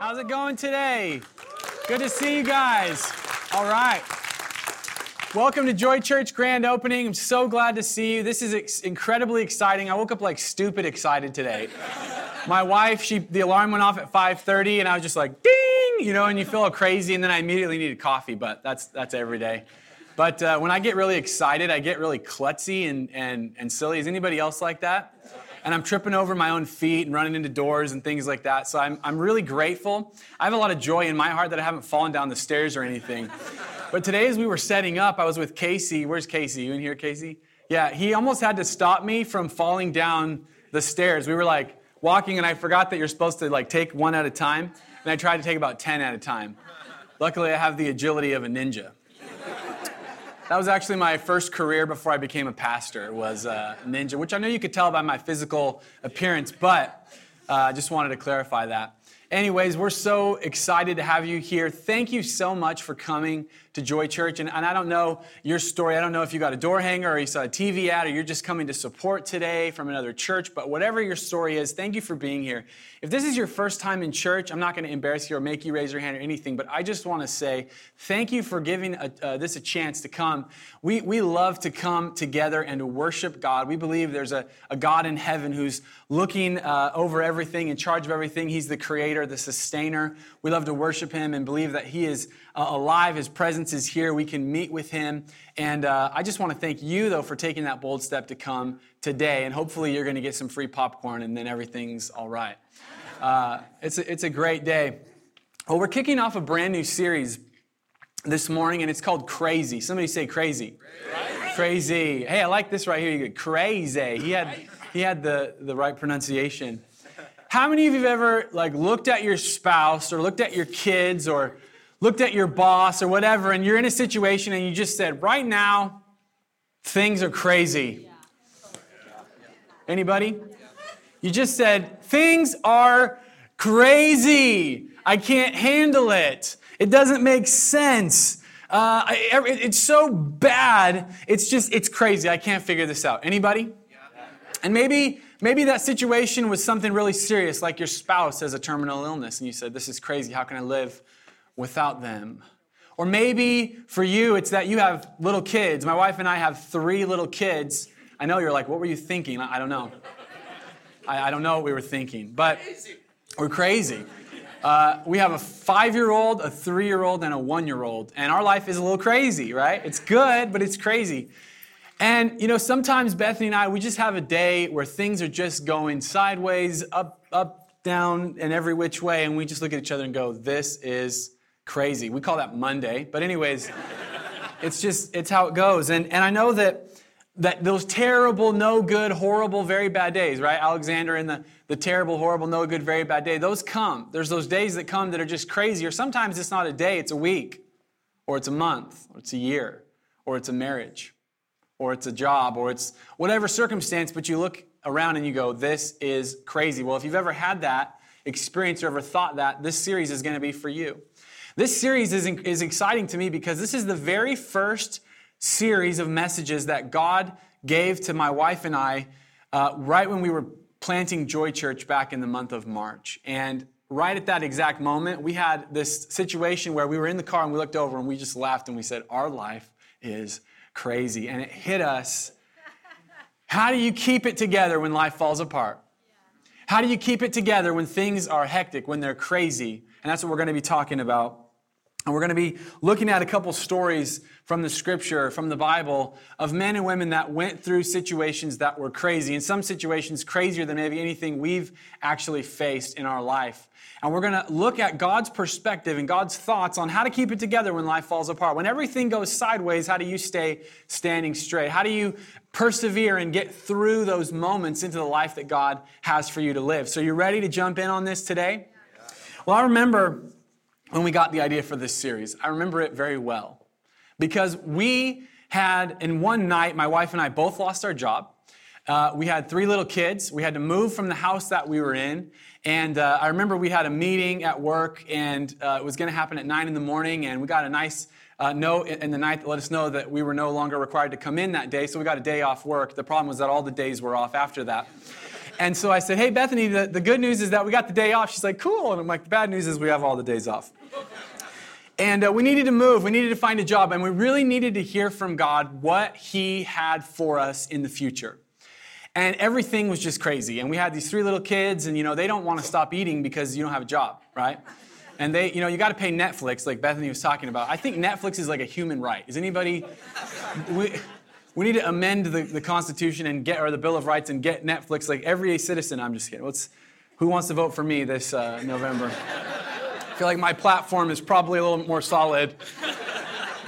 How's it going today? Good to see you guys. All right. Welcome to Joy Church grand opening. I'm so glad to see you. This is ex- incredibly exciting. I woke up like stupid excited today. My wife, she the alarm went off at 5:30 and I was just like ding, you know, and you feel all crazy and then I immediately needed coffee, but that's that's every day. But uh, when I get really excited, I get really klutzy and, and, and silly. Is anybody else like that? And I'm tripping over my own feet and running into doors and things like that. So I'm, I'm really grateful. I have a lot of joy in my heart that I haven't fallen down the stairs or anything. But today, as we were setting up, I was with Casey. Where's Casey? You in here, Casey? Yeah, he almost had to stop me from falling down the stairs. We were like walking, and I forgot that you're supposed to like take one at a time, and I tried to take about 10 at a time. Luckily, I have the agility of a ninja. That was actually my first career before I became a pastor, was uh, ninja, which I know you could tell by my physical appearance, but I uh, just wanted to clarify that. Anyways, we're so excited to have you here. Thank you so much for coming to Joy Church. And, and, I don't know your story. I don't know if you got a door hanger or you saw a TV ad or you're just coming to support today from another church, but whatever your story is, thank you for being here. If this is your first time in church, I'm not going to embarrass you or make you raise your hand or anything, but I just want to say thank you for giving a, uh, this a chance to come. We, we love to come together and to worship God. We believe there's a, a God in heaven who's looking uh, over everything, in charge of everything. He's the creator, the sustainer. We love to worship him and believe that he is uh, alive. His presence is here. We can meet with him. And uh, I just want to thank you, though, for taking that bold step to come today. And hopefully, you're going to get some free popcorn and then everything's all right. Uh, it's, a, it's a great day. Well, we're kicking off a brand new series this morning, and it's called Crazy. Somebody say crazy. Crazy. crazy. Hey, I like this right here. You get crazy. He had, he had the, the right pronunciation. How many of you have ever like looked at your spouse or looked at your kids or looked at your boss or whatever, and you're in a situation and you just said, right now, things are crazy. Anybody? You just said, things are crazy. I can't handle it. It doesn't make sense. Uh, it's so bad. It's just, it's crazy. I can't figure this out. Anybody? And maybe, maybe that situation was something really serious, like your spouse has a terminal illness, and you said, This is crazy. How can I live without them. Or maybe for you, it's that you have little kids. My wife and I have three little kids. I know you're like, what were you thinking? I don't know. I, I don't know what we were thinking, but we're crazy. Uh, we have a five year old, a three year old, and a one year old. And our life is a little crazy, right? It's good, but it's crazy. And, you know, sometimes Bethany and I, we just have a day where things are just going sideways, up, up, down, and every which way. And we just look at each other and go, this is crazy. We call that Monday. But anyways, it's just it's how it goes. And and I know that that those terrible, no good, horrible, very bad days, right? Alexander and the, the terrible, horrible, no good, very bad day, those come. There's those days that come that are just crazy, or sometimes it's not a day, it's a week, or it's a month, or it's a year, or it's a marriage, or it's a job, or it's whatever circumstance, but you look around and you go, this is crazy. Well, if you've ever had that experience or ever thought that, this series is going to be for you. This series is, is exciting to me because this is the very first series of messages that God gave to my wife and I uh, right when we were planting Joy Church back in the month of March. And right at that exact moment, we had this situation where we were in the car and we looked over and we just laughed and we said, Our life is crazy. And it hit us. How do you keep it together when life falls apart? How do you keep it together when things are hectic, when they're crazy? And that's what we're going to be talking about. And we're going to be looking at a couple stories from the scripture, from the Bible, of men and women that went through situations that were crazy. In some situations, crazier than maybe anything we've actually faced in our life. And we're going to look at God's perspective and God's thoughts on how to keep it together when life falls apart. When everything goes sideways, how do you stay standing straight? How do you persevere and get through those moments into the life that God has for you to live? So, you ready to jump in on this today? Well, I remember when we got the idea for this series. I remember it very well because we had, in one night, my wife and I both lost our job. Uh, we had three little kids. We had to move from the house that we were in. And uh, I remember we had a meeting at work, and uh, it was going to happen at 9 in the morning. And we got a nice uh, note in the night that let us know that we were no longer required to come in that day. So we got a day off work. The problem was that all the days were off after that. And so I said, Hey, Bethany, the, the good news is that we got the day off. She's like, Cool. And I'm like, The bad news is we have all the days off. And uh, we needed to move. We needed to find a job. And we really needed to hear from God what He had for us in the future. And everything was just crazy. And we had these three little kids, and you know, they don't want to stop eating because you don't have a job, right? And they, you know, you got to pay Netflix, like Bethany was talking about. I think Netflix is like a human right. Is anybody? We, we need to amend the, the Constitution and get, or the Bill of Rights and get Netflix like every citizen. I'm just kidding. Let's, who wants to vote for me this uh, November? Feel like my platform is probably a little more solid.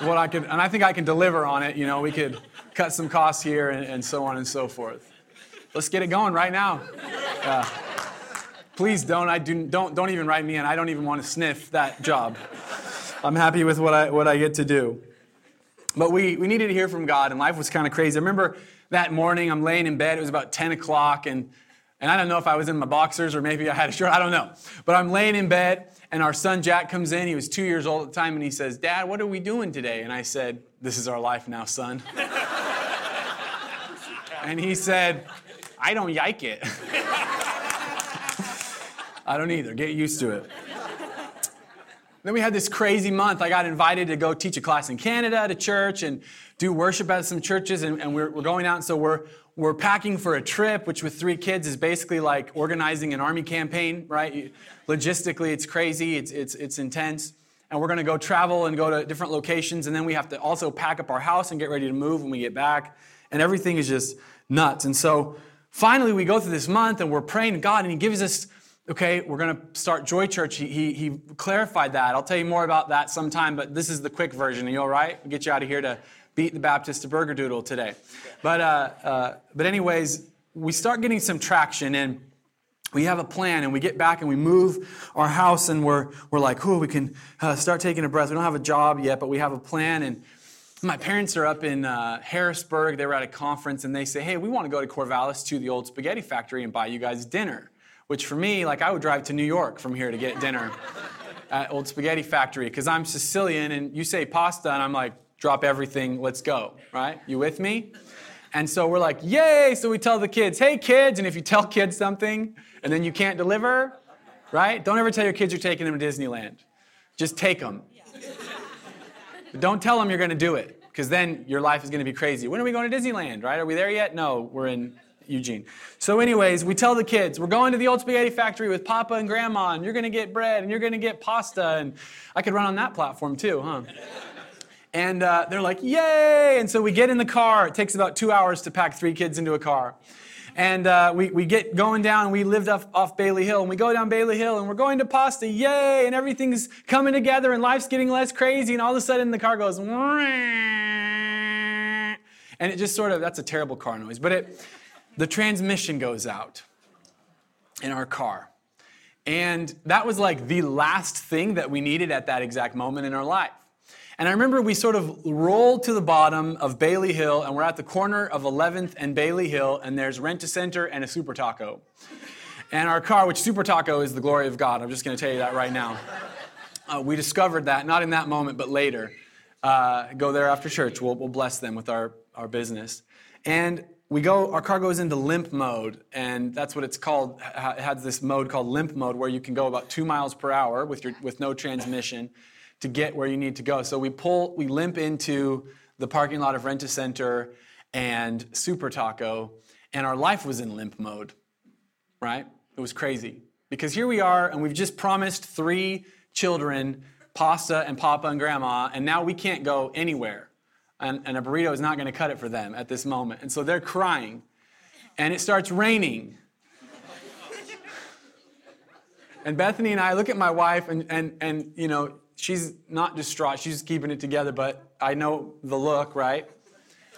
What I could, and I think I can deliver on it. You know, we could cut some costs here and, and so on and so forth. Let's get it going right now. Uh, please don't. I do, don't don't even write me in. I don't even want to sniff that job. I'm happy with what I what I get to do. But we, we needed to hear from God, and life was kind of crazy. I remember that morning, I'm laying in bed. It was about 10 o'clock, and, and I don't know if I was in my boxers or maybe I had a shirt. I don't know. But I'm laying in bed, and our son Jack comes in. He was two years old at the time, and he says, Dad, what are we doing today? And I said, This is our life now, son. and he said, I don't yike it. I don't either. Get used to it. Then we had this crazy month. I got invited to go teach a class in Canada to church and do worship at some churches, and, and we're, we're going out. And so we're, we're packing for a trip, which with three kids is basically like organizing an army campaign, right? Logistically, it's crazy, it's, it's, it's intense. And we're gonna go travel and go to different locations, and then we have to also pack up our house and get ready to move when we get back. And everything is just nuts. And so finally, we go through this month and we're praying to God, and He gives us okay, we're going to start Joy Church. He, he, he, clarified that. I'll tell you more about that sometime, but this is the quick version. Are you all right? We'll get you out of here to beat the Baptist to Burger Doodle today. But, uh, uh, but anyways, we start getting some traction and we have a plan and we get back and we move our house and we're, we're like, oh, we can uh, start taking a breath. We don't have a job yet, but we have a plan. And my parents are up in uh, Harrisburg. They were at a conference and they say, hey, we want to go to Corvallis to the old spaghetti factory and buy you guys dinner. Which for me, like I would drive to New York from here to get dinner at Old Spaghetti Factory because I'm Sicilian and you say pasta and I'm like, drop everything, let's go, right? You with me? And so we're like, yay! So we tell the kids, hey kids, and if you tell kids something and then you can't deliver, right? Don't ever tell your kids you're taking them to Disneyland. Just take them. Don't tell them you're to do it because then your life is to be crazy. When are we going to Disneyland, right? Are we there yet? No, we're in Eugene. So, anyways, we tell the kids, we're going to the old spaghetti factory with Papa and Grandma, and you're to get bread, and you're to get pasta. And I could run on that platform too, huh? And uh, they're like, yay! And so we get in the car. It takes about two hours to pack three kids into a car. And uh, we, we get going down, we lived off, off Bailey Hill, and we go down Bailey Hill, and we're going to Pasta, yay! And everything's coming together, and life's getting less crazy, and all of a sudden the car goes, and it just sort of, that's a terrible car noise, but it, the transmission goes out in our car. And that was like the last thing that we needed at that exact moment in our life. And I remember we sort of rolled to the bottom of Bailey Hill, and we're at the corner of 11th and Bailey Hill, and there's Rent a Center and a Super Taco. And our car, which Super Taco is the glory of God, I'm just going to tell you that right now. Uh, we discovered that, not in that moment, but later. Uh, go there after church. We'll, we'll bless them with our, our business. And we go, our car goes into limp mode, and that's what it's called. It has this mode called limp mode where you can go about two miles per hour with, your, with no transmission to get where you need to go. So we pull, we limp into the parking lot of Rent a Center and Super Taco, and our life was in limp mode, right? It was crazy. Because here we are, and we've just promised three children pasta and papa and grandma, and now we can't go anywhere and, and a burrito is not going to cut it for them at this moment. And so they're crying, and it starts raining. and Bethany and I look at my wife, and, and, and you know, she's not distraught. She's keeping it together, but I know the look, right?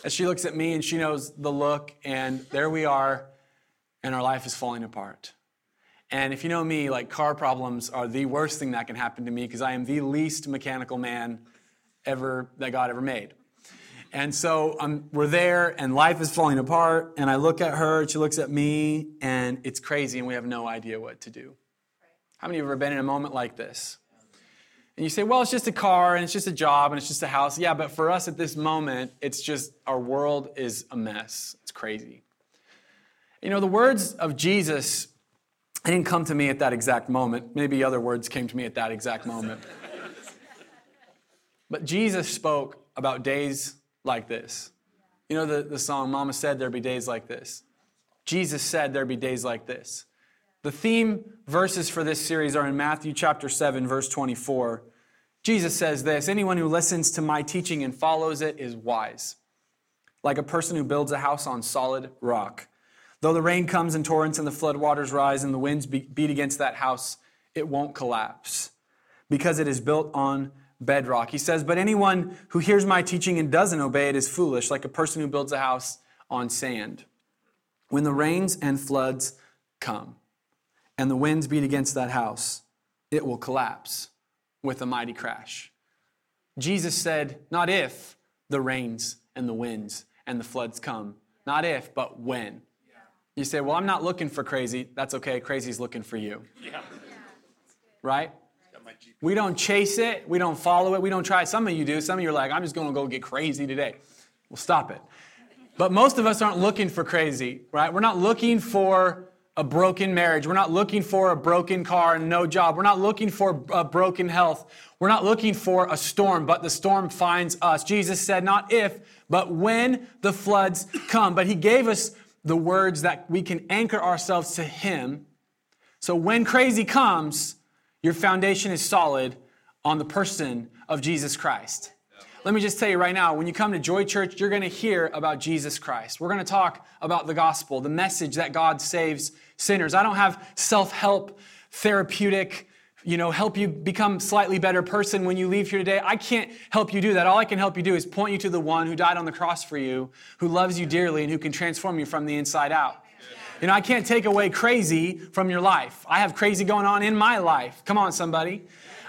As she looks at me and she knows the look, and there we are, and our life is falling apart. And if you know me, like car problems are the worst thing that can happen to me because I am the least mechanical man ever that God ever made. And so um, we're there, and life is falling apart. And I look at her, and she looks at me, and it's crazy, and we have no idea what to do. How many of you have ever been in a moment like this? And you say, well, it's just a car, and it's just a job, and it's just a house. Yeah, but for us at this moment, it's just our world is a mess. It's crazy. You know, the words of Jesus didn't come to me at that exact moment. Maybe other words came to me at that exact moment. but Jesus spoke about days like this. You know the, the song, Mama said there'd be days like this. Jesus said there'd be days like this. The theme verses for this series are in Matthew chapter 7, verse 24. Jesus says this Anyone who listens to my teaching and follows it is wise, like a person who builds a house on solid rock. Though the rain comes in torrents and the floodwaters rise and the winds beat against that house, it won't collapse because it is built on bedrock. He says, But anyone who hears my teaching and doesn't obey it is foolish, like a person who builds a house on sand. When the rains and floods come and the winds beat against that house, it will collapse with a mighty crash. Jesus said, Not if the rains and the winds and the floods come, not if, but when. You say, Well, I'm not looking for crazy. That's okay. Crazy's looking for you. Yeah. Right? We don't chase it. We don't follow it. We don't try. Some of you do. Some of you are like, I'm just going to go get crazy today. Well, stop it. But most of us aren't looking for crazy, right? We're not looking for a broken marriage. We're not looking for a broken car and no job. We're not looking for a broken health. We're not looking for a storm, but the storm finds us. Jesus said, not if, but when the floods come. But he gave us the words that we can anchor ourselves to him. So when crazy comes, your foundation is solid on the person of Jesus Christ. Let me just tell you right now, when you come to Joy Church, you're going to hear about Jesus Christ. We're going to talk about the gospel, the message that God saves sinners. I don't have self help, therapeutic, you know, help you become slightly better person when you leave here today. I can't help you do that. All I can help you do is point you to the one who died on the cross for you, who loves you dearly, and who can transform you from the inside out. You know, I can't take away crazy from your life. I have crazy going on in my life. Come on, somebody.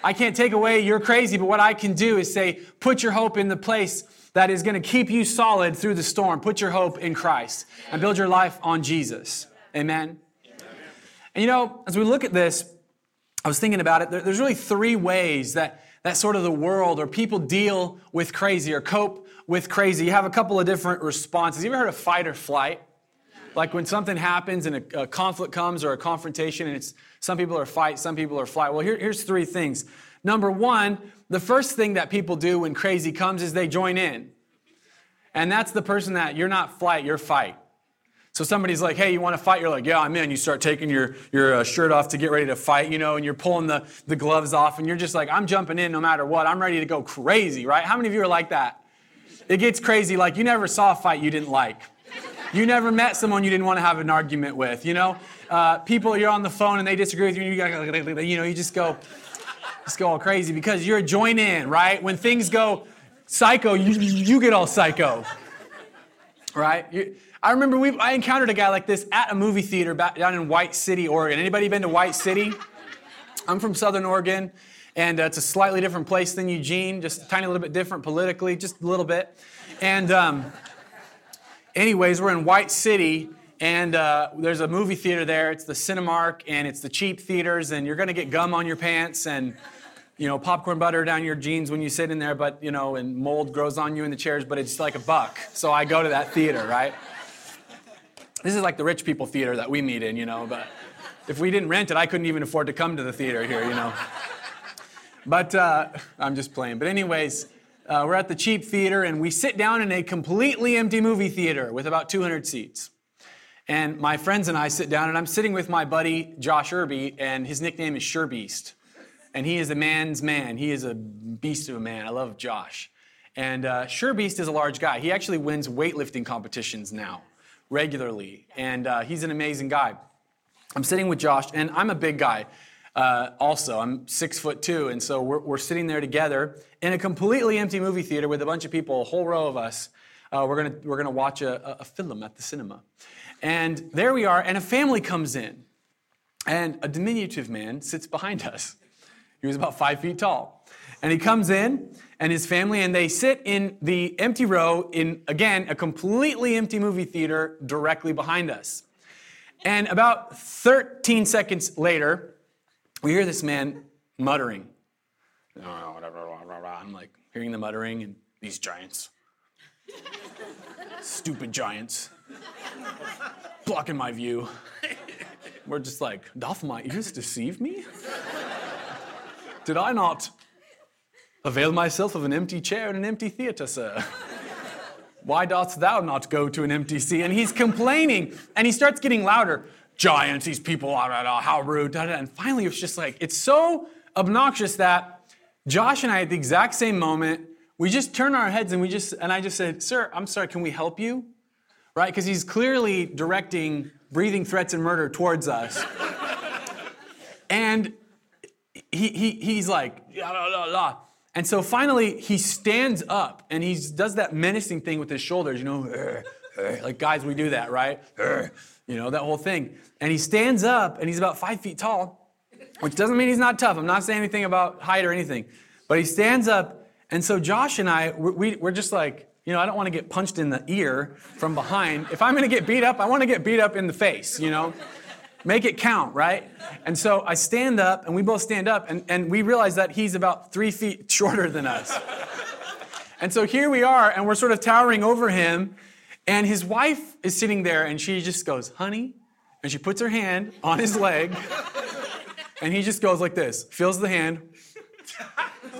I can't take away your crazy, but what I can do is say, put your hope in the place that is going to keep you solid through the storm. Put your hope in Christ and build your life on Jesus. Amen. And you know, as we look at this, I was thinking about it. There's really three ways that, that sort of the world or people deal with crazy or cope with crazy. You have a couple of different responses. You ever heard of fight or flight? Like when something happens and a, a, conflict comes or a confrontation, and it's some people are fight, some people are flight. Well, here, here's three things. Number one, the first thing that people do when crazy comes is they join in. And that's the person that you're not flight, you're fight. So somebody's like, hey, you want to fight? You're like, yeah, I'm in. You start taking your, your uh, shirt off to get ready to fight, you know, and you're pulling the, the gloves off, and you're just like, I'm jumping in no matter what. I'm ready to go crazy, right? How many of you are like that? It gets crazy, like you never saw a fight you didn't like. You never met someone you didn't want to have an argument with, you know? Uh, people, you're on the phone and they disagree with you, you, you know, you just go, just go all crazy because you're a join in, right? When things go psycho, you, you get all psycho, right? You, I remember we, I encountered a guy like this at a movie theater back down in White City, Oregon. Anybody been to White City? I'm from Southern Oregon, and uh, it's a slightly different place than Eugene, just a tiny little bit different politically, just a little bit. And um, anyways, we're in White City, and uh, there's a movie theater there. It's the Cinemark, and it's the cheap theaters, and you're to get gum on your pants and you know popcorn butter down your jeans when you sit in there, but you know, and mold grows on you in the chairs, but it's like a buck. So I go to that theater, right? This is like the rich people theater that we meet in, you know. But if we didn't rent it, I couldn't even afford to come to the theater here, you know. But uh, I'm just playing. But anyways. Uh, we're at the cheap theater and we sit down in a completely empty movie theater with about 200 seats. And my friends and I sit down, and I'm sitting with my buddy Josh Irby, and his nickname is Sure Beast. And he is a man's man. He is a beast of a man. I love Josh. And uh, Sure Beast is a large guy. He actually wins weightlifting competitions now regularly. And uh, he's an amazing guy. I'm sitting with Josh, and I'm a big guy. Uh, also, I'm six foot two, and so we're, we're, sitting there together in a completely empty movie theater with a bunch of people, a whole row of us. Uh, we're gonna we're gonna watch a, a film at the cinema, and there we are, and a family comes in, and a diminutive man sits behind us. He was about five feet tall, and he comes in, and his family, and they sit in the empty row in again a completely empty movie theater directly behind us. And about 13 seconds later, we hear this man muttering. Oh, I'm like hearing the muttering and these giants. Stupid giants. blocking my view. We're just like, doth my ears deceive me? Did I not avail myself of an empty chair in an empty theater, sir? Why dost thou not go to an empty sea? And he's complaining, and he starts getting louder. Giants, these people, how rude. And finally, it's just like, it's so obnoxious that Josh and I, at the exact same moment, we just turn our heads and we just, and I just said, Sir, I'm sorry, can we help you? Right? Because he's clearly directing breathing threats and murder towards us. and he, he, he's like, la, la, la. And so finally, he stands up and he does that menacing thing with his shoulders, you know, like guys, we do that, right? You know, that whole thing. And he stands up and he's about five feet tall, which doesn't mean he's not tough. I'm not saying anything about height or anything. But he stands up. And so Josh and I, we, we're just like, you know, I don't want to get punched in the ear from behind. If I'm going to get beat up, I want to get beat up in the face, you know? Make it count, right? And so I stand up, and we both stand up, and, and we realize that he's about three feet shorter than us. And so here we are, and we're sort of towering over him, and his wife is sitting there, and she just goes, honey, and she puts her hand on his leg, and he just goes like this, feels the hand,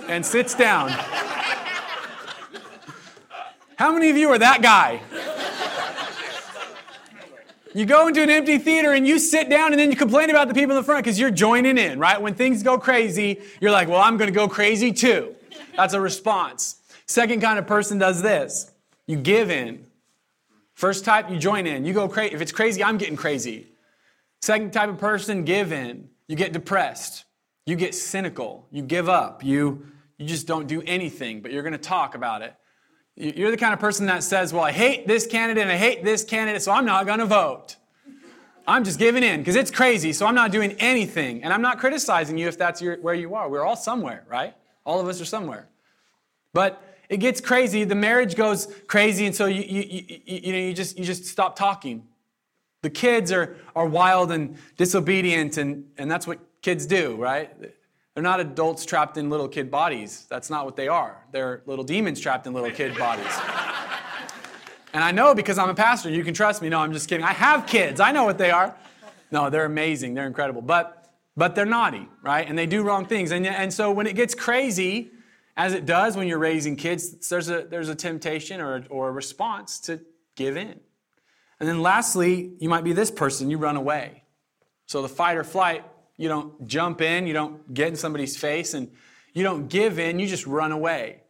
and sits down. How many of you are that guy? You go into an empty theater and you sit down and then you complain about the people in the front because you're joining in, right? When things go crazy, you're like, well, I'm going to go crazy too. That's a response. Second kind of person does this you give in. First type, you join in. You go crazy. If it's crazy, I'm getting crazy. Second type of person, give in. You get depressed. You get cynical. You give up. You, you just don't do anything, but you're going to talk about it. You're the kind of person that says, Well, I hate this candidate and I hate this candidate, so I'm not going to vote. I'm just giving in because it's crazy, so I'm not doing anything. And I'm not criticizing you if that's your, where you are. We're all somewhere, right? All of us are somewhere. But it gets crazy. The marriage goes crazy, and so you, you, you, you, know, you, just, you just stop talking. The kids are, are wild and disobedient, and, and that's what kids do, right? They're not adults trapped in little kid bodies. That's not what they are. They're little demons trapped in little kid bodies. and I know because I'm a pastor, you can trust me. No, I'm just kidding. I have kids. I know what they are. No, they're amazing. They're incredible. But but they're naughty, right? And they do wrong things. And, and so when it gets crazy, as it does when you're raising kids, there's a, there's a temptation or, or a response to give in. And then lastly, you might be this person, you run away. So the fight or flight you don't jump in, you don't get in somebody's face, and you don't give in, you just run away.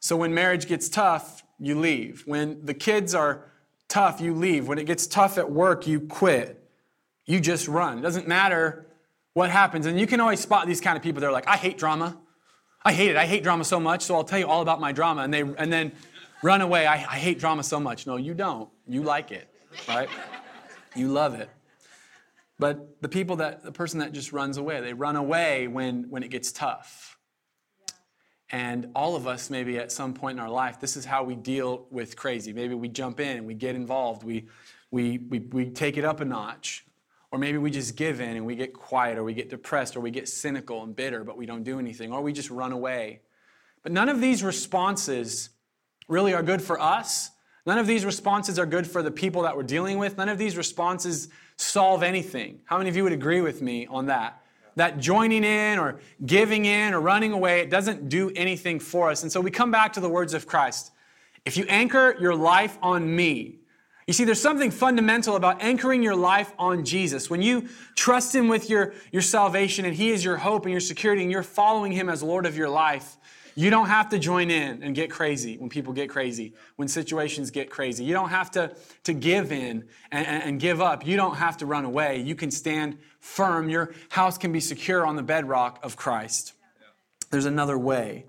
So when marriage gets tough, you leave. When the kids are tough, you leave. When it gets tough at work, you quit. You just run. It doesn't matter what happens. And you can always spot these kind of people. They're like, I hate drama. I hate it. I hate drama so much, so I'll tell you all about my drama. And they and then run away. I, I hate drama so much. No, you don't. You like it, right? You love it. But the people that, the person that just runs away, they run away when, when it gets tough. And all of us, maybe at some point in our life, this is how we deal with crazy. Maybe we jump in and we get involved, we, we, we, we take it up a notch. Or maybe we just give in and we get quiet, or we get depressed, or we get cynical and bitter, but we don't do anything, or we just run away. But none of these responses really are good for us. None of these responses are good for the people that we're dealing with. None of these responses solve anything. How many of you would agree with me on that? That joining in or giving in or running away, it doesn't do anything for us. And so we come back to the words of Christ. If you anchor your life on me, you see, there's something fundamental about anchoring your life on Jesus. When you trust Him with your, your salvation and He is your hope and your security and you're following Him as Lord of your life, you don't have to join in and get crazy when people get crazy, when situations get crazy. You don't have to, to give in and, and give up. You don't have to run away. You can stand firm. Your house can be secure on the bedrock of Christ. There's another way.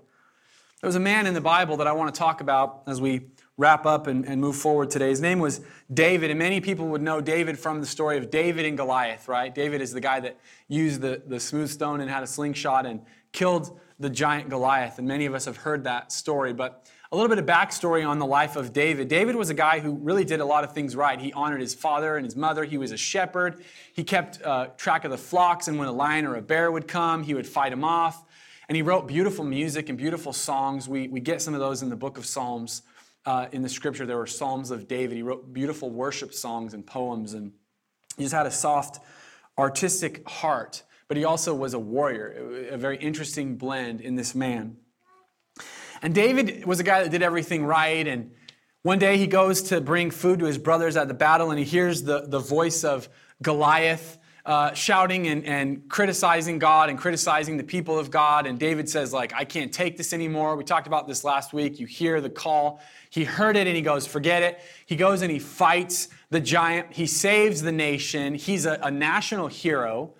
There was a man in the Bible that I want to talk about as we wrap up and, and, move forward today. His name was David, and many people would know David from the story of David and Goliath, right? David is the guy that used the, the smooth stone and had a slingshot and killed the giant Goliath, and many of us have heard that story. But a little bit of backstory on the life of David. David was a guy who really did a lot of things right. He honored his father and his mother. He was a shepherd. He kept uh, track of the flocks, and when a lion or a bear would come, he would fight them off. And he wrote beautiful music and beautiful songs. We, we get some of those in the book of Psalms. Uh, in the scripture, there were Psalms of David. He wrote beautiful worship songs and poems, and he just had a soft, artistic heart. But he also was a warrior, a very interesting blend in this man. And David was a guy that did everything right. And one day he goes to bring food to his brothers at the battle, and he hears the, the voice of Goliath uh, shouting and, and criticizing God and criticizing the people of God. And David says, like, I can't take this anymore. We talked about this last week. You hear the call. He heard it and he goes, forget it. He goes and he fights the giant. He saves the nation. He's a, a national hero.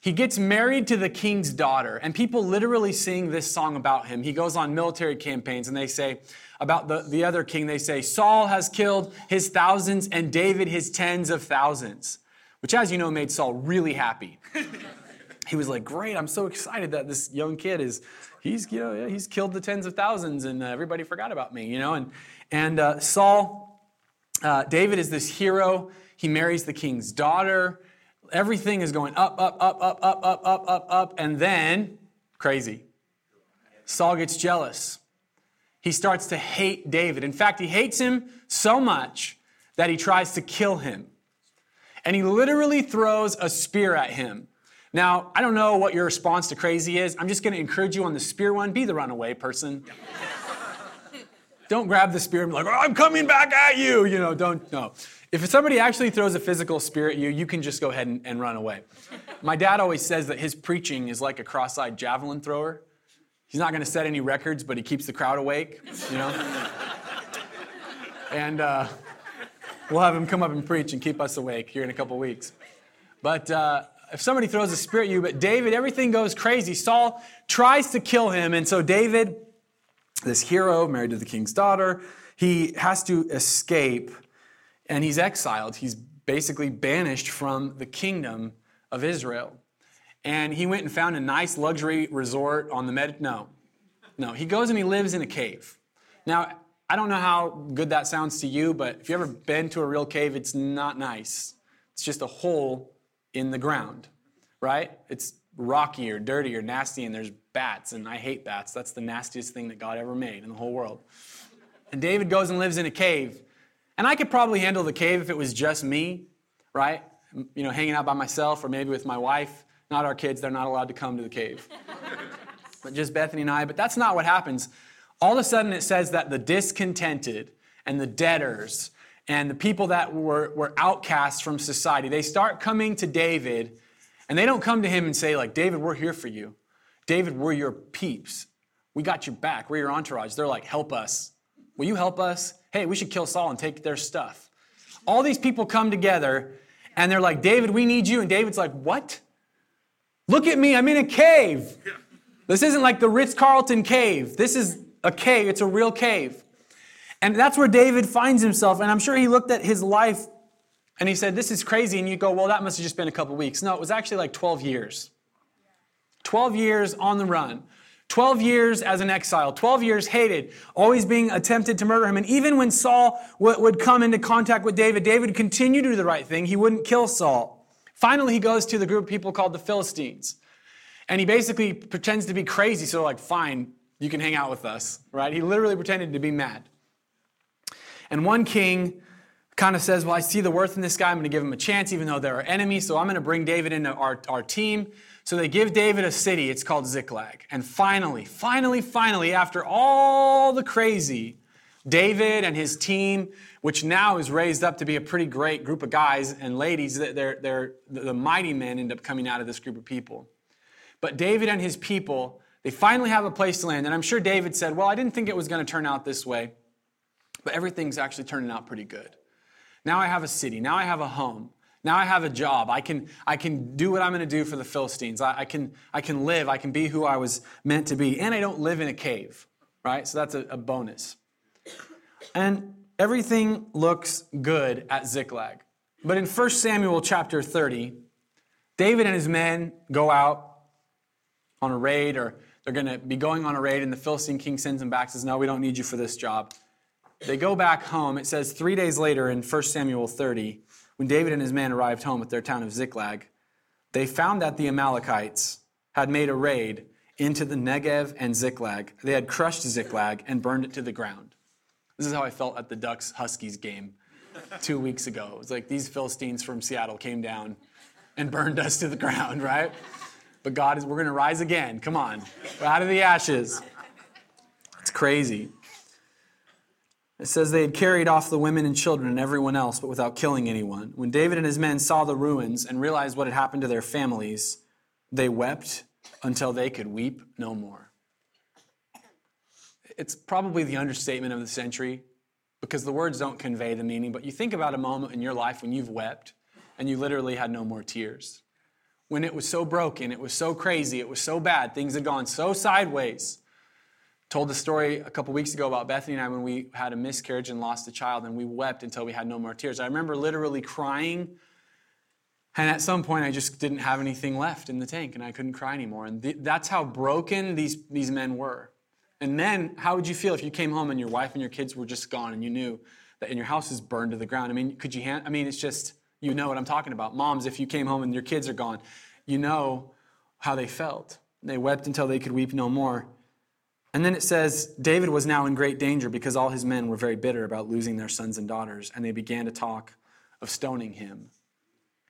He gets married to the king's daughter, and people literally sing this song about him. He goes on military campaigns, and they say about the, the other king, they say, Saul has killed his thousands and David his tens of thousands which, as you know, made Saul really happy. he was like, "Great! I'm so excited that this young kid is, he's you know he's killed the tens of thousands, and uh, everybody forgot about me, you know." And and uh, Saul, uh, David is this hero. He marries the king's daughter. Everything is going up, up, up, up, up, up, up, up, up, and then crazy. Saul gets jealous. He starts to hate David. In fact, he hates him so much that he tries to kill him and he literally throws a spear at him. Now, I don't know what your response to crazy is. I'm just going to encourage you on the spear one be the runaway person. don't grab the spear and be like, oh, I'm coming back at you. You know, don't, no. If somebody actually throws a physical spear at you, you can just go ahead and, and run away. My dad always says that his preaching is like a cross eyed javelin thrower. He's not going to set any records, but he keeps the crowd awake, you know? and, uh, We'll have him come up and preach and keep us awake here in a couple weeks. But uh, if somebody throws a spear at you, but David, everything goes crazy. Saul tries to kill him, and so David, this hero married to the king's daughter, he has to escape and he's exiled. He's basically banished from the kingdom of Israel. And he went and found a nice luxury resort on the Med. No, no. He goes and he lives in a cave. Now, I don't know how good that sounds to you, but if you've ever been to a real cave, it's not nice. It's just a hole in the ground, right? It's rocky or dirty or nasty, and there's bats, and I hate bats. That's the nastiest thing that God ever made in the whole world. And David goes and lives in a cave. And I could probably handle the cave if it was just me, right? You know, hanging out by myself or maybe with my wife. Not our kids, they're not allowed to come to the cave. but just Bethany and I. But that's not what happens all of a sudden it says that the discontented and the debtors and the people that were, were outcasts from society, they start coming to David and they don't come to him and say, like, David, we're here for you. David, we're your peeps. We got your back. We're your entourage. They're like, help us. Will you help us? Hey, we should kill Saul and take their stuff. All these people come together and they're like, David, we need you. And David's like, what? Look at me. I'm in a cave. This isn't like the Ritz Carlton cave. This is a cave, it's a real cave. And that's where David finds himself. And I'm sure he looked at his life and he said, This is crazy. And you go, Well, that must have just been a couple weeks. No, it was actually like 12 years. 12 years on the run. 12 years as an exile, 12 years hated, always being attempted to murder him. And even when Saul w- would come into contact with David, David continued to do the right thing. He wouldn't kill Saul. Finally, he goes to the group of people called the Philistines. And he basically pretends to be crazy. So they're like, fine, you can hang out with us, right? He literally pretended to be mad. And one king kind of says, Well, I see the worth in this guy. I'm going to give him a chance, even though they're our enemies. So I'm going to bring David into our, our team. So they give David a city. It's called Ziklag. And finally, finally, finally, after all the crazy, David and his team, which now is raised up to be a pretty great group of guys and ladies, they're, they're, the mighty men end up coming out of this group of people. But David and his people they finally have a place to land. And I'm sure David said, Well, I didn't think it was going to turn out this way, but everything's actually turning out pretty good. Now I have a city. Now I have a home. Now I have a job. I can, I can do what I'm going to do for the Philistines. I, I, can, I can live. I can be who I was meant to be. And I don't live in a cave, right? So that's a, a bonus. And everything looks good at Ziklag. But in 1 Samuel chapter 30, David and his men go out on a raid or they're going to be going on a raid, and the Philistine king sends them back, says, No, we don't need you for this job. They go back home. It says three days later in 1 Samuel 30, when David and his men arrived home at their town of Ziklag, they found that the Amalekites had made a raid into the Negev and Ziklag. They had crushed Ziklag and burned it to the ground. This is how I felt at the Ducks Huskies game two weeks ago. It was like these Philistines from Seattle came down and burned us to the ground, right? But God is, we're going to rise again. Come on. We're out of the ashes. It's crazy. It says they had carried off the women and children and everyone else, but without killing anyone. When David and his men saw the ruins and realized what had happened to their families, they wept until they could weep no more. It's probably the understatement of the century because the words don't convey the meaning, but you think about a moment in your life when you've wept and you literally had no more tears. When it was so broken, it was so crazy, it was so bad, things had gone so sideways. Told the story a couple weeks ago about Bethany and I when we had a miscarriage and lost a child, and we wept until we had no more tears. I remember literally crying, and at some point I just didn't have anything left in the tank, and I couldn't cry anymore. And th- that's how broken these, these men were. And then, how would you feel if you came home and your wife and your kids were just gone, and you knew that in your house is burned to the ground? I mean, could you? I mean, it's just you know what I'm talking about. Moms, if you came home and your kids are gone, you know how they felt. They wept until they could weep no more. And then it says, David was now in great danger because all his men were very bitter about losing their sons and daughters, and they began to talk of stoning him.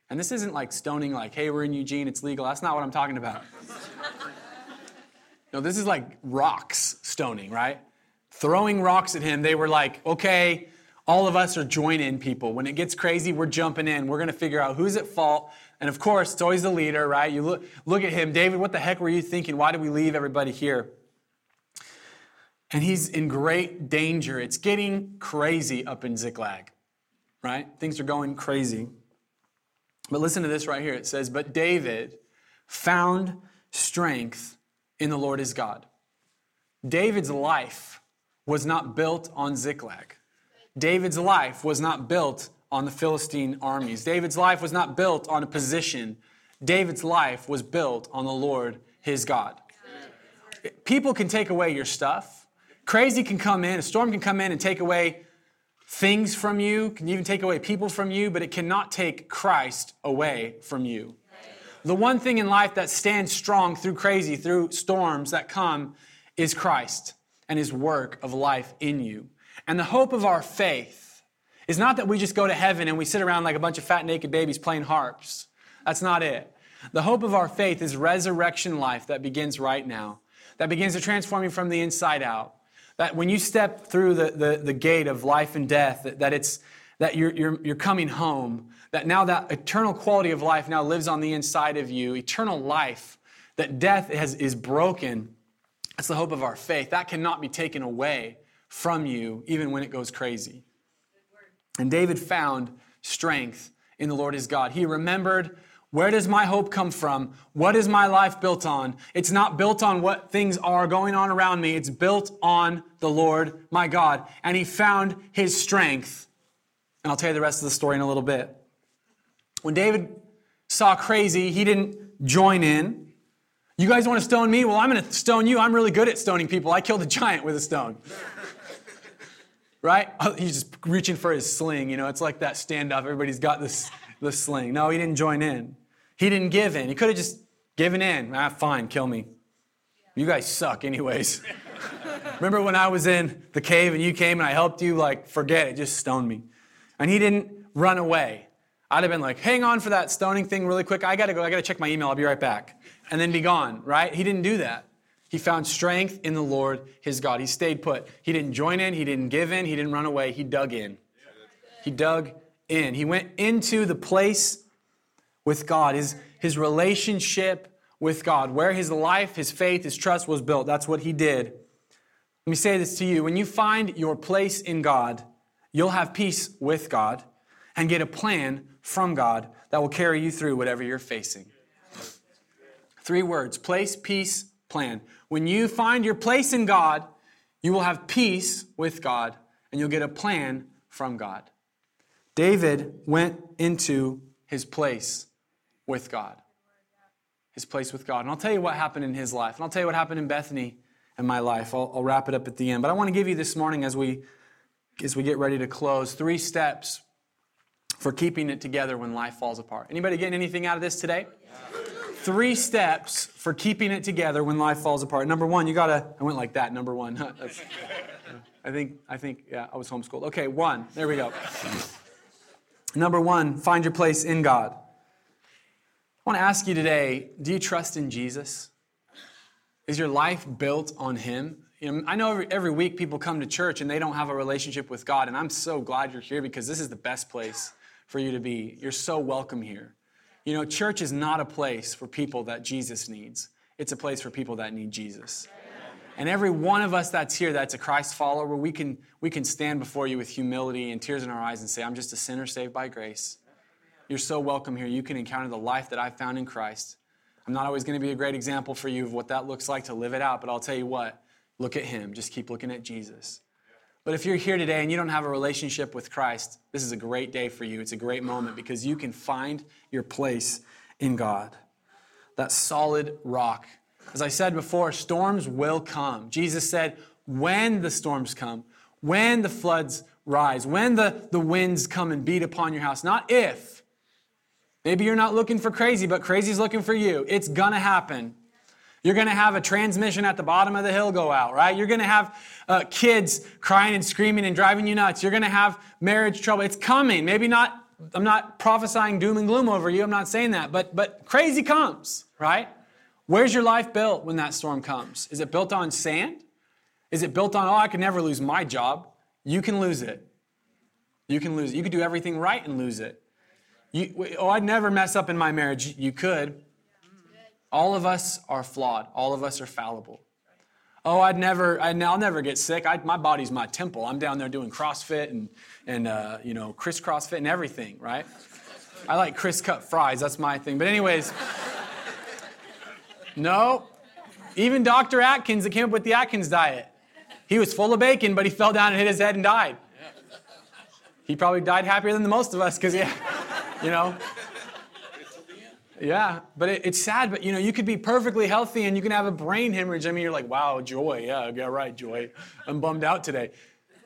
And this isn't like stoning, like, hey, we're in Eugene, it's legal. That's not what I'm talking about. no, this is like rocks stoning, right? Throwing rocks at him. They were like, okay, all of us are join in people. When it gets crazy, we're jumping in. We're going to figure out who's at fault. And of course, it's always the leader, right? You look, look at him. David, what the heck were you thinking? Why did we leave everybody here? And he's in great danger. It's getting crazy up in Ziklag, right? Things are going crazy. But listen to this right here. It says, But David found strength in the Lord his God. David's life was not built on Ziklag. David's life was not built on the Philistine armies. David's life was not built on a position. David's life was built on the Lord his God. People can take away your stuff. Crazy can come in, a storm can come in and take away things from you, can even take away people from you, but it cannot take Christ away from you. The one thing in life that stands strong through crazy, through storms that come, is Christ and his work of life in you. And the hope of our faith is not that we just go to heaven and we sit around like a bunch of fat, naked babies playing harps. That's not it. The hope of our faith is resurrection life that begins right now, that begins to transform you from the inside out. That when you step through the, the, the gate of life and death, that, that it's that you're, you're, you're coming home, that now that eternal quality of life now lives on the inside of you, eternal life, that death has, is broken. That's the hope of our faith. That cannot be taken away from you, even when it goes crazy. And David found strength in the Lord his God. He remembered where does my hope come from? What is my life built on? It's not built on what things are going on around me. It's built on the Lord my God. And he found his strength. And I'll tell you the rest of the story in a little bit. When David saw crazy, he didn't join in. You guys want to stone me? Well, I'm going to stone you. I'm really good at stoning people. I killed a giant with a stone right? He's just reaching for his sling. You know, it's like that standoff. Everybody's got this, this sling. No, he didn't join in. He didn't give in. He could have just given in. Ah, fine, kill me. You guys suck, anyways. Remember when I was in the cave and you came and I helped you? Like, forget it, just stone me. And he didn't run away. I'd have been like, hang on for that stoning thing really quick. I gotta go, I gotta check my email, I'll be right back. And then be gone, right? He didn't do that. He found strength in the Lord his God. He stayed put. He didn't join in, he didn't give in, he didn't run away. He dug in. He dug in. He went into the place with God, his, his relationship with God, where his life, his faith, his trust was built. That's what he did. Let me say this to you. When you find your place in God, you'll have peace with God and get a plan from God that will carry you through whatever you're facing. Three words place, peace, plan. When you find your place in God, you will have peace with God and you'll get a plan from God. David went into his place with God. His place with God. And I'll tell you what happened in his life. And I'll tell you what happened in Bethany and my life. I'll, I'll wrap it up at the end. But I want to give you this morning as we as we get ready to close three steps for keeping it together when life falls apart. Anybody getting anything out of this today? Three steps for keeping it together when life falls apart. Number one, you gotta. I went like that. Number one. I think. I think. Yeah, I was homeschooled. Okay, one. There we go. Number one, find your place in God. I want to ask you today: Do you trust in Jesus? Is your life built on Him? You know, I know every, every week people come to church and they don't have a relationship with God, and I'm so glad you're here because this is the best place for you to be. You're so welcome here. You know, church is not a place for people that Jesus needs, it's a place for people that need Jesus. And every one of us that's here that's a Christ follower, we can, we can stand before you with humility and tears in our eyes and say, I'm just a sinner saved by grace. You're so welcome here. You can encounter the life that I've found in Christ. I'm not always going to be a great example for you of what that looks like to live it out, but I'll tell you what, look at Him. Just keep looking at Jesus. But if you're here today and you don't have a relationship with Christ, this is a great day for you. It's a great moment because you can find your place in God. That solid rock as I said before, storms will come. Jesus said, when the storms come, when the floods rise, when the, the winds come and beat upon your house, not if. Maybe you're not looking for crazy, but crazy's looking for you. It's gonna happen. You're gonna have a transmission at the bottom of the hill go out, right? You're gonna have uh, kids crying and screaming and driving you nuts. You're gonna have marriage trouble. It's coming. Maybe not, I'm not prophesying doom and gloom over you. I'm not saying that, but, but crazy comes, right? Where's your life built when that storm comes? Is it built on sand? Is it built on, oh, I can never lose my job? You can lose it. You can lose it. You could do everything right and lose it. You, oh, I'd never mess up in my marriage. You could. All of us are flawed. All of us are fallible. Oh, I'd never, I'd, I'll never get sick. I, my body's my temple. I'm down there doing CrossFit and, and uh, you know, Chris CrossFit and everything, right? I like criss cut fries. That's my thing. But anyways. No. Even Dr. Atkins that came up with the Atkins diet. He was full of bacon, but he fell down and hit his head and died. He probably died happier than the most of us because, yeah, you know. Yeah, but it, it's sad, but you know, you could be perfectly healthy and you can have a brain hemorrhage. I mean, you're like, wow, joy. Yeah, yeah, right, joy. I'm bummed out today.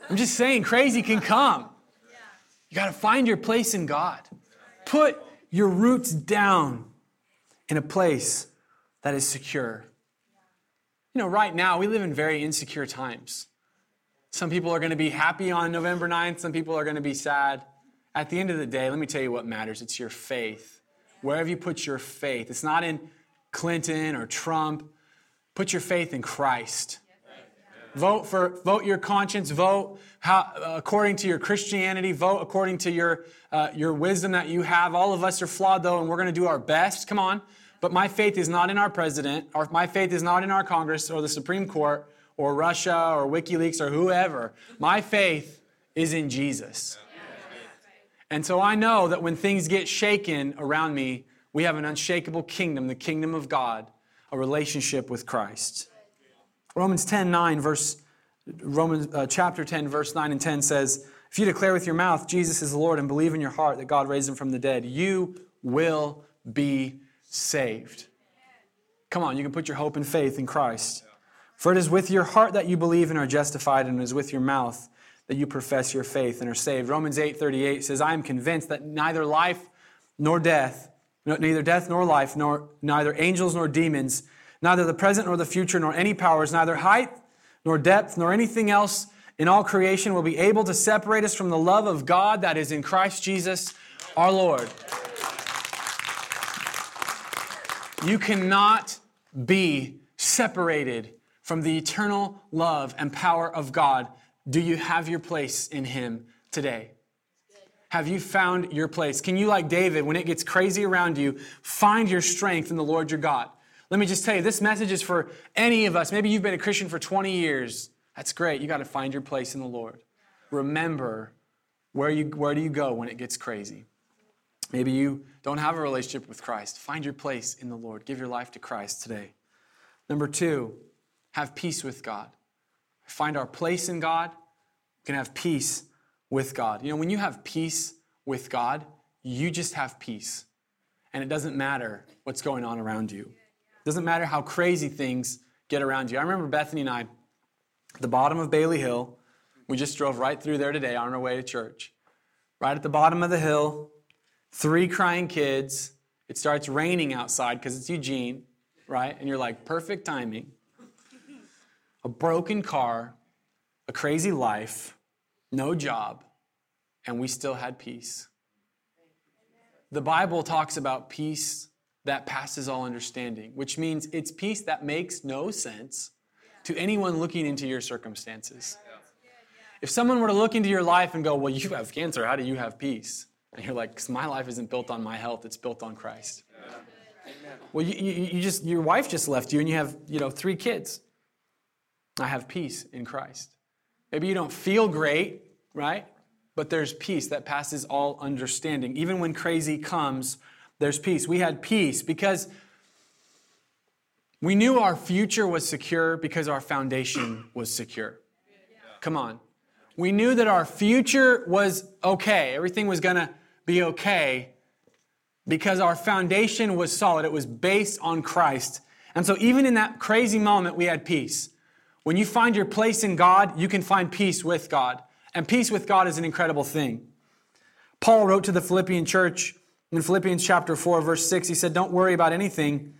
I'm just saying, crazy can come. You got to find your place in God. Put your roots down in a place that is secure. You know, right now, we live in very insecure times. Some people are going to be happy on November 9th, some people are going to be sad. At the end of the day, let me tell you what matters it's your faith. Wherever you put your faith, it's not in Clinton or Trump. Put your faith in Christ. Vote for vote your conscience. Vote how, uh, according to your Christianity. Vote according to your uh, your wisdom that you have. All of us are flawed though, and we're going to do our best. Come on, but my faith is not in our president, or my faith is not in our Congress or the Supreme Court or Russia or WikiLeaks or whoever. My faith is in Jesus. And so I know that when things get shaken around me, we have an unshakable kingdom, the kingdom of God, a relationship with Christ. Romans 10 9, verse, Romans uh, chapter 10, verse 9 and 10 says, If you declare with your mouth Jesus is the Lord and believe in your heart that God raised him from the dead, you will be saved. Come on, you can put your hope and faith in Christ. For it is with your heart that you believe and are justified, and it is with your mouth that you profess your faith and are saved. Romans 8 38 says, I am convinced that neither life nor death, neither death nor life, nor neither angels nor demons, neither the present nor the future, nor any powers, neither height nor depth, nor anything else in all creation will be able to separate us from the love of God that is in Christ Jesus our Lord. You cannot be separated from the eternal love and power of God. Do you have your place in Him today? Have you found your place? Can you, like David, when it gets crazy around you, find your strength in the Lord your God? Let me just tell you, this message is for any of us. Maybe you've been a Christian for 20 years. That's great. You got to find your place in the Lord. Remember, where, you, where do you go when it gets crazy? Maybe you don't have a relationship with Christ. Find your place in the Lord. Give your life to Christ today. Number two, have peace with God. Find our place in God. Can have peace with God. You know, when you have peace with God, you just have peace. And it doesn't matter what's going on around you. It doesn't matter how crazy things get around you. I remember Bethany and I, at the bottom of Bailey Hill, we just drove right through there today on our way to church. Right at the bottom of the hill, three crying kids, It starts raining outside because it's Eugene, right? And you're like, perfect timing. A broken car, a crazy life, no job, and we still had peace. The Bible talks about peace that passes all understanding, which means it's peace that makes no sense to anyone looking into your circumstances. If someone were to look into your life and go, Well, you have cancer, how do you have peace? And you're like, Because my life isn't built on my health, it's built on Christ. Well, you, you, you, just, your wife just left you and you have, you know, three kids. I have peace in Christ. Maybe you don't feel great, right? But there's peace that passes all understanding. Even when crazy comes, there's peace. We had peace because we knew our future was secure because our foundation was secure. Come on. We knew that our future was okay. Everything was going to be okay because our foundation was solid. It was based on Christ. And so, even in that crazy moment, we had peace. When you find your place in God, you can find peace with God. And peace with God is an incredible thing. Paul wrote to the Philippian church in Philippians chapter 4, verse 6. He said, Don't worry about anything.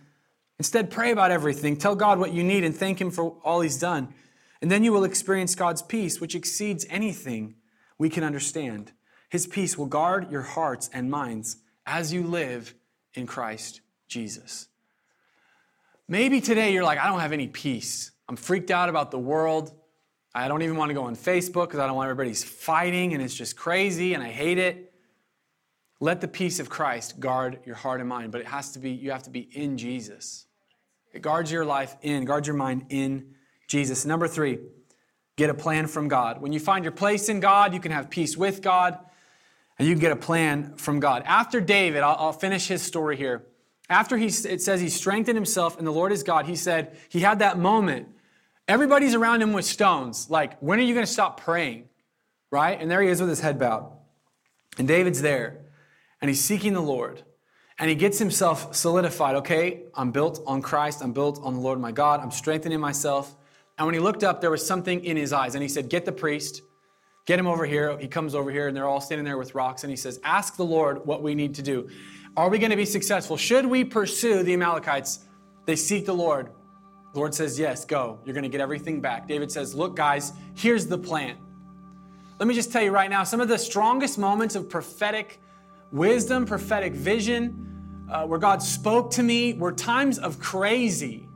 Instead, pray about everything. Tell God what you need and thank Him for all He's done. And then you will experience God's peace, which exceeds anything we can understand. His peace will guard your hearts and minds as you live in Christ Jesus. Maybe today you're like, I don't have any peace. I'm freaked out about the world. I don't even want to go on Facebook because I don't want everybody's fighting and it's just crazy and I hate it. Let the peace of Christ guard your heart and mind, but it has to be, you have to be in Jesus. It guards your life in, guards your mind in Jesus. Number three, get a plan from God. When you find your place in God, you can have peace with God and you can get a plan from God. After David, I'll, I'll finish his story here. After he, it says he strengthened himself and the Lord is God, he said he had that moment. Everybody's around him with stones. Like, when are you going to stop praying? Right? And there he is with his head bowed. And David's there and he's seeking the Lord and he gets himself solidified. Okay, I'm built on Christ. I'm built on the Lord my God. I'm strengthening myself. And when he looked up, there was something in his eyes. And he said, Get the priest, get him over here. He comes over here, and they're all standing there with rocks. And he says, Ask the Lord what we need to do. Are we going to be successful? Should we pursue the Amalekites? They seek the Lord. Lord says, Yes, go. You're going to get everything back. David says, Look, guys, here's the plan. Let me just tell you right now some of the strongest moments of prophetic wisdom, prophetic vision, uh, where God spoke to me, were times of crazy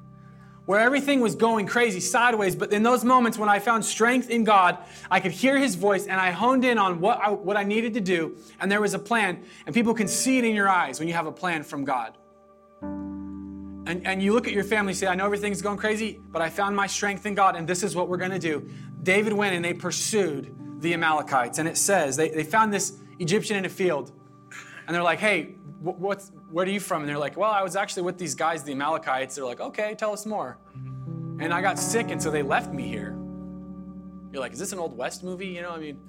where everything was going crazy sideways. But in those moments when I found strength in God, I could hear His voice and I honed in on what I, what I needed to do, and there was a plan. And people can see it in your eyes when you have a plan from God. And, and you look at your family and say, I know everything's going crazy, but I found my strength in God, and this is what we're going to do. David went and they pursued the Amalekites. And it says they, they found this Egyptian in a field, and they're like, hey, what's, where are you from? And they're like, well, I was actually with these guys, the Amalekites. They're like, okay, tell us more. And I got sick, and so they left me here. You're like, is this an Old West movie? You know, I mean,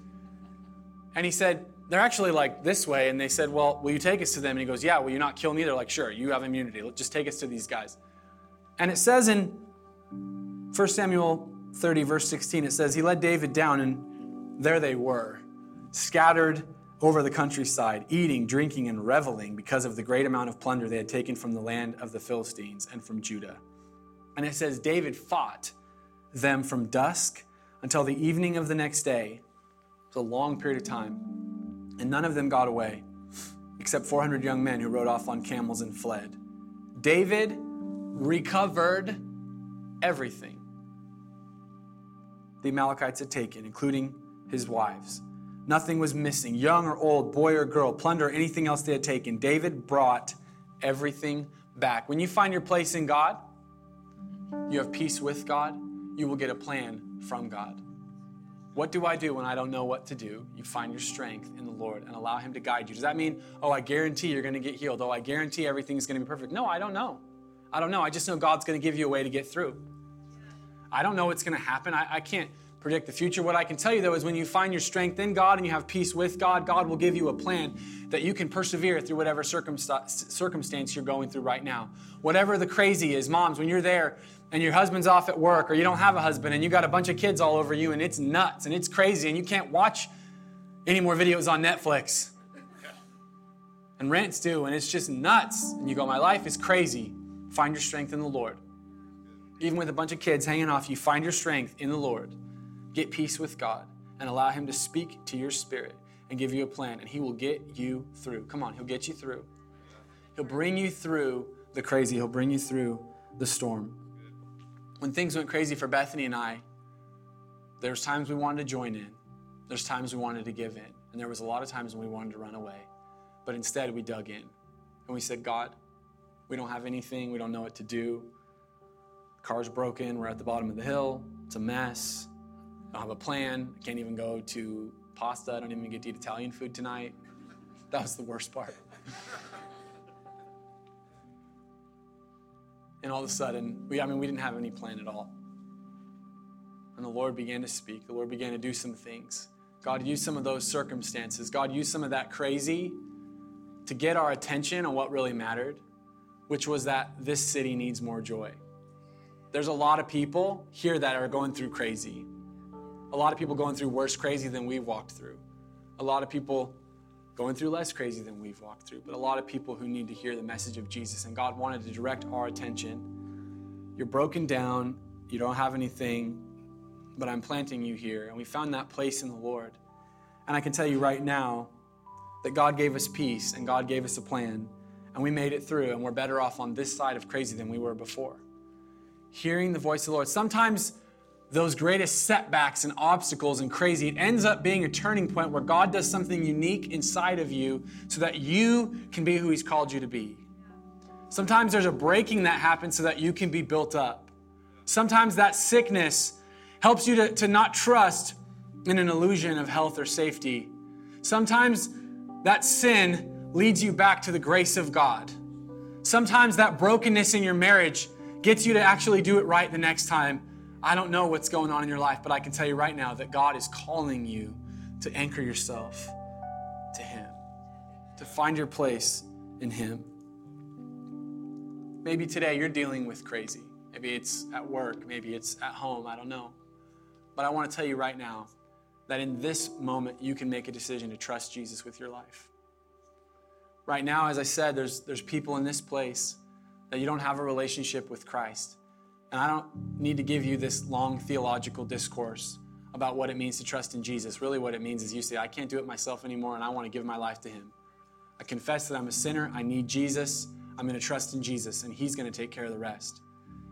and he said, they're actually like this way. And they said, well, will you take us to them? And he goes, yeah, will you not kill me? They're like, sure, you have immunity. Just take us to these guys. And it says in 1 Samuel 30, verse 16, it says, he led David down, and there they were, scattered over the countryside, eating, drinking, and reveling because of the great amount of plunder they had taken from the land of the Philistines and from Judah. And it says, David fought them from dusk until the evening of the next day. It's a long period of time. And none of them got away, except 400 young men who rode off on camels and fled. David recovered everything the Amalekites had taken, including his wives. Nothing was missing, young or old, boy or girl, plunder, anything else they had taken. David brought everything back. When you find your place in God, you have peace with God, you will get a plan from God. What do I do when I don't know what to do? You find your strength in the Lord and allow Him to guide you. Does that mean, oh, I guarantee you're going to get healed? Oh, I guarantee everything's going to be perfect? No, I don't know. I don't know. I just know God's going to give you a way to get through. I don't know what's going to happen. I, I can't predict the future. What I can tell you though is when you find your strength in God and you have peace with God, God will give you a plan that you can persevere through whatever circumstance you're going through right now. Whatever the crazy is, moms, when you're there and your husband's off at work or you don't have a husband and you got a bunch of kids all over you and it's nuts and it's crazy and you can't watch any more videos on Netflix. And rents due, and it's just nuts. And you go, My life is crazy. Find your strength in the Lord. Even with a bunch of kids hanging off you, find your strength in the Lord. Get peace with God and allow Him to speak to your spirit and give you a plan, and He will get you through. Come on, He'll get you through. He'll bring you through the crazy, He'll bring you through the storm. When things went crazy for Bethany and I, there's times we wanted to join in, there's times we wanted to give in, and there was a lot of times when we wanted to run away. But instead, we dug in and we said, God, we don't have anything, we don't know what to do. The car's broken, we're at the bottom of the hill, it's a mess. I don't have a plan. I can't even go to pasta. I don't even get to eat Italian food tonight. That was the worst part. and all of a sudden, we, I mean, we didn't have any plan at all. And the Lord began to speak. The Lord began to do some things. God used some of those circumstances. God used some of that crazy to get our attention on what really mattered, which was that this city needs more joy. There's a lot of people here that are going through crazy. A lot of people going through worse crazy than we've walked through. A lot of people going through less crazy than we've walked through, but a lot of people who need to hear the message of Jesus. And God wanted to direct our attention. You're broken down, you don't have anything, but I'm planting you here. And we found that place in the Lord. And I can tell you right now that God gave us peace and God gave us a plan, and we made it through, and we're better off on this side of crazy than we were before. Hearing the voice of the Lord. Sometimes those greatest setbacks and obstacles and crazy, it ends up being a turning point where God does something unique inside of you so that you can be who He's called you to be. Sometimes there's a breaking that happens so that you can be built up. Sometimes that sickness helps you to, to not trust in an illusion of health or safety. Sometimes that sin leads you back to the grace of God. Sometimes that brokenness in your marriage gets you to actually do it right the next time I don't know what's going on in your life, but I can tell you right now that God is calling you to anchor yourself to Him, to find your place in Him. Maybe today you're dealing with crazy. Maybe it's at work, maybe it's at home, I don't know. But I want to tell you right now that in this moment you can make a decision to trust Jesus with your life. Right now, as I said, there's, there's people in this place that you don't have a relationship with Christ. And I don't need to give you this long theological discourse about what it means to trust in Jesus. Really, what it means is you say, I can't do it myself anymore, and I want to give my life to Him. I confess that I'm a sinner. I need Jesus. I'm going to trust in Jesus, and He's going to take care of the rest.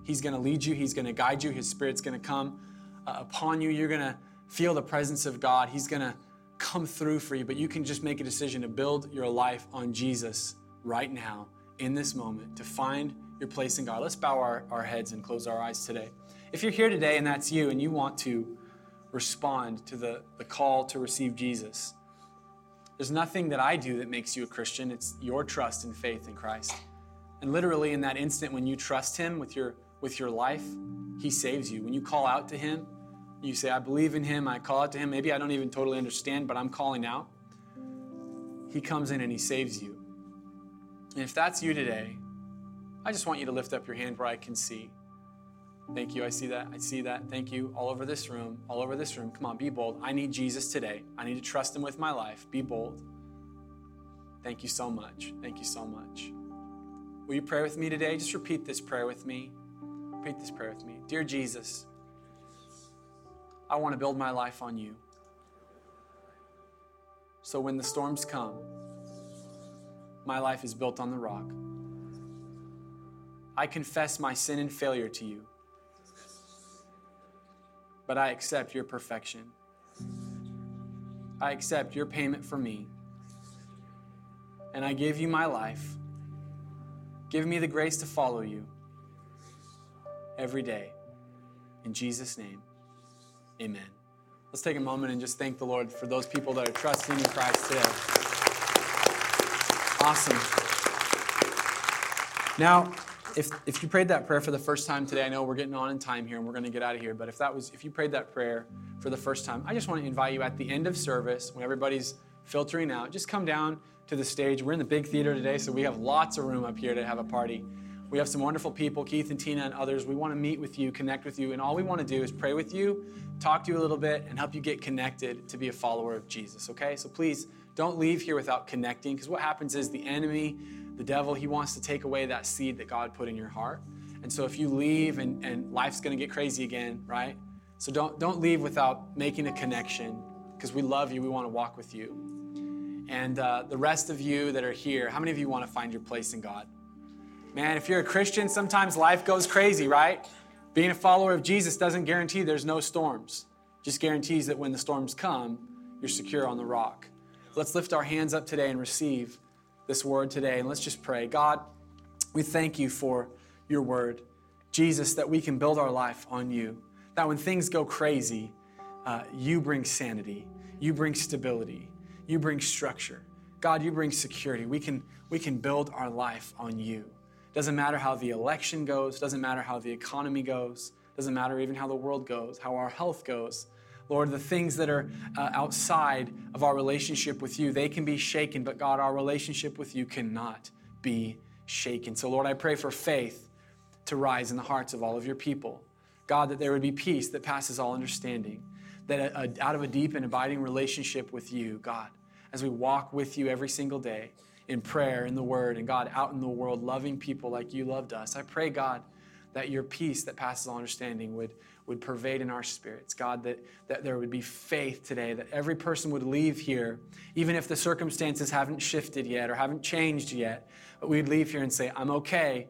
He's going to lead you, He's going to guide you, His Spirit's going to come uh, upon you. You're going to feel the presence of God. He's going to come through for you, but you can just make a decision to build your life on Jesus right now, in this moment, to find your place in God. Let's bow our, our heads and close our eyes today. If you're here today and that's you and you want to respond to the, the call to receive Jesus, there's nothing that I do that makes you a Christian. It's your trust and faith in Christ. And literally in that instant when you trust him with your with your life, he saves you. When you call out to him, you say, I believe in him, I call out to him. Maybe I don't even totally understand, but I'm calling out. He comes in and he saves you. And if that's you today, I just want you to lift up your hand where I can see. Thank you. I see that. I see that. Thank you. All over this room. All over this room. Come on, be bold. I need Jesus today. I need to trust him with my life. Be bold. Thank you so much. Thank you so much. Will you pray with me today? Just repeat this prayer with me. Repeat this prayer with me. Dear Jesus, I want to build my life on you. So when the storms come, my life is built on the rock. I confess my sin and failure to you, but I accept your perfection. I accept your payment for me, and I give you my life. Give me the grace to follow you every day. In Jesus' name, amen. Let's take a moment and just thank the Lord for those people that are trusting in Christ today. Awesome. Now, if, if you prayed that prayer for the first time today, I know we're getting on in time here and we're going to get out of here, but if that was if you prayed that prayer for the first time, I just want to invite you at the end of service when everybody's filtering out, just come down to the stage. We're in the big theater today, so we have lots of room up here to have a party. We have some wonderful people, Keith and Tina and others. We want to meet with you, connect with you, and all we want to do is pray with you, talk to you a little bit, and help you get connected to be a follower of Jesus, okay? So please don't leave here without connecting because what happens is the enemy, the devil, he wants to take away that seed that God put in your heart. And so if you leave and, and life's to get crazy again, right? So don't, don't leave without making a connection because we love you. We want to walk with you. And uh, the rest of you that are here, how many of you want to find your place in God? Man, if you're a Christian, sometimes life goes crazy, right? Being a follower of Jesus doesn't guarantee there's no storms, just guarantees that when the storms come, you're secure on the rock. Let's lift our hands up today and receive this word today. And let's just pray. God, we thank you for your word. Jesus, that we can build our life on you. That when things go crazy, uh, you bring sanity, you bring stability, you bring structure. God, you bring security. We can, we can build our life on you. Doesn't matter how the election goes, doesn't matter how the economy goes, doesn't matter even how the world goes, how our health goes. Lord, the things that are uh, outside of our relationship with you, they can be shaken, but God, our relationship with you cannot be shaken. So, Lord, I pray for faith to rise in the hearts of all of your people. God, that there would be peace that passes all understanding, that a, a, out of a deep and abiding relationship with you, God, as we walk with you every single day, in prayer, in the Word, and God out in the world, loving people like you loved us. I pray, God, that your peace that passes all understanding would, would pervade in our spirits. God, that, that there would be faith today, that every person would leave here, even if the circumstances haven't shifted yet or haven't changed yet, but we'd leave here and say, I'm okay.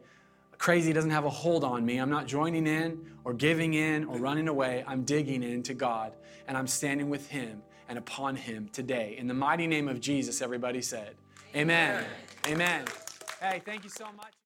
Crazy doesn't have a hold on me. I'm not joining in or giving in or running away. I'm digging into God and I'm standing with Him and upon Him today. In the mighty name of Jesus, everybody said, Amen. Amen. Hey, thank you so much.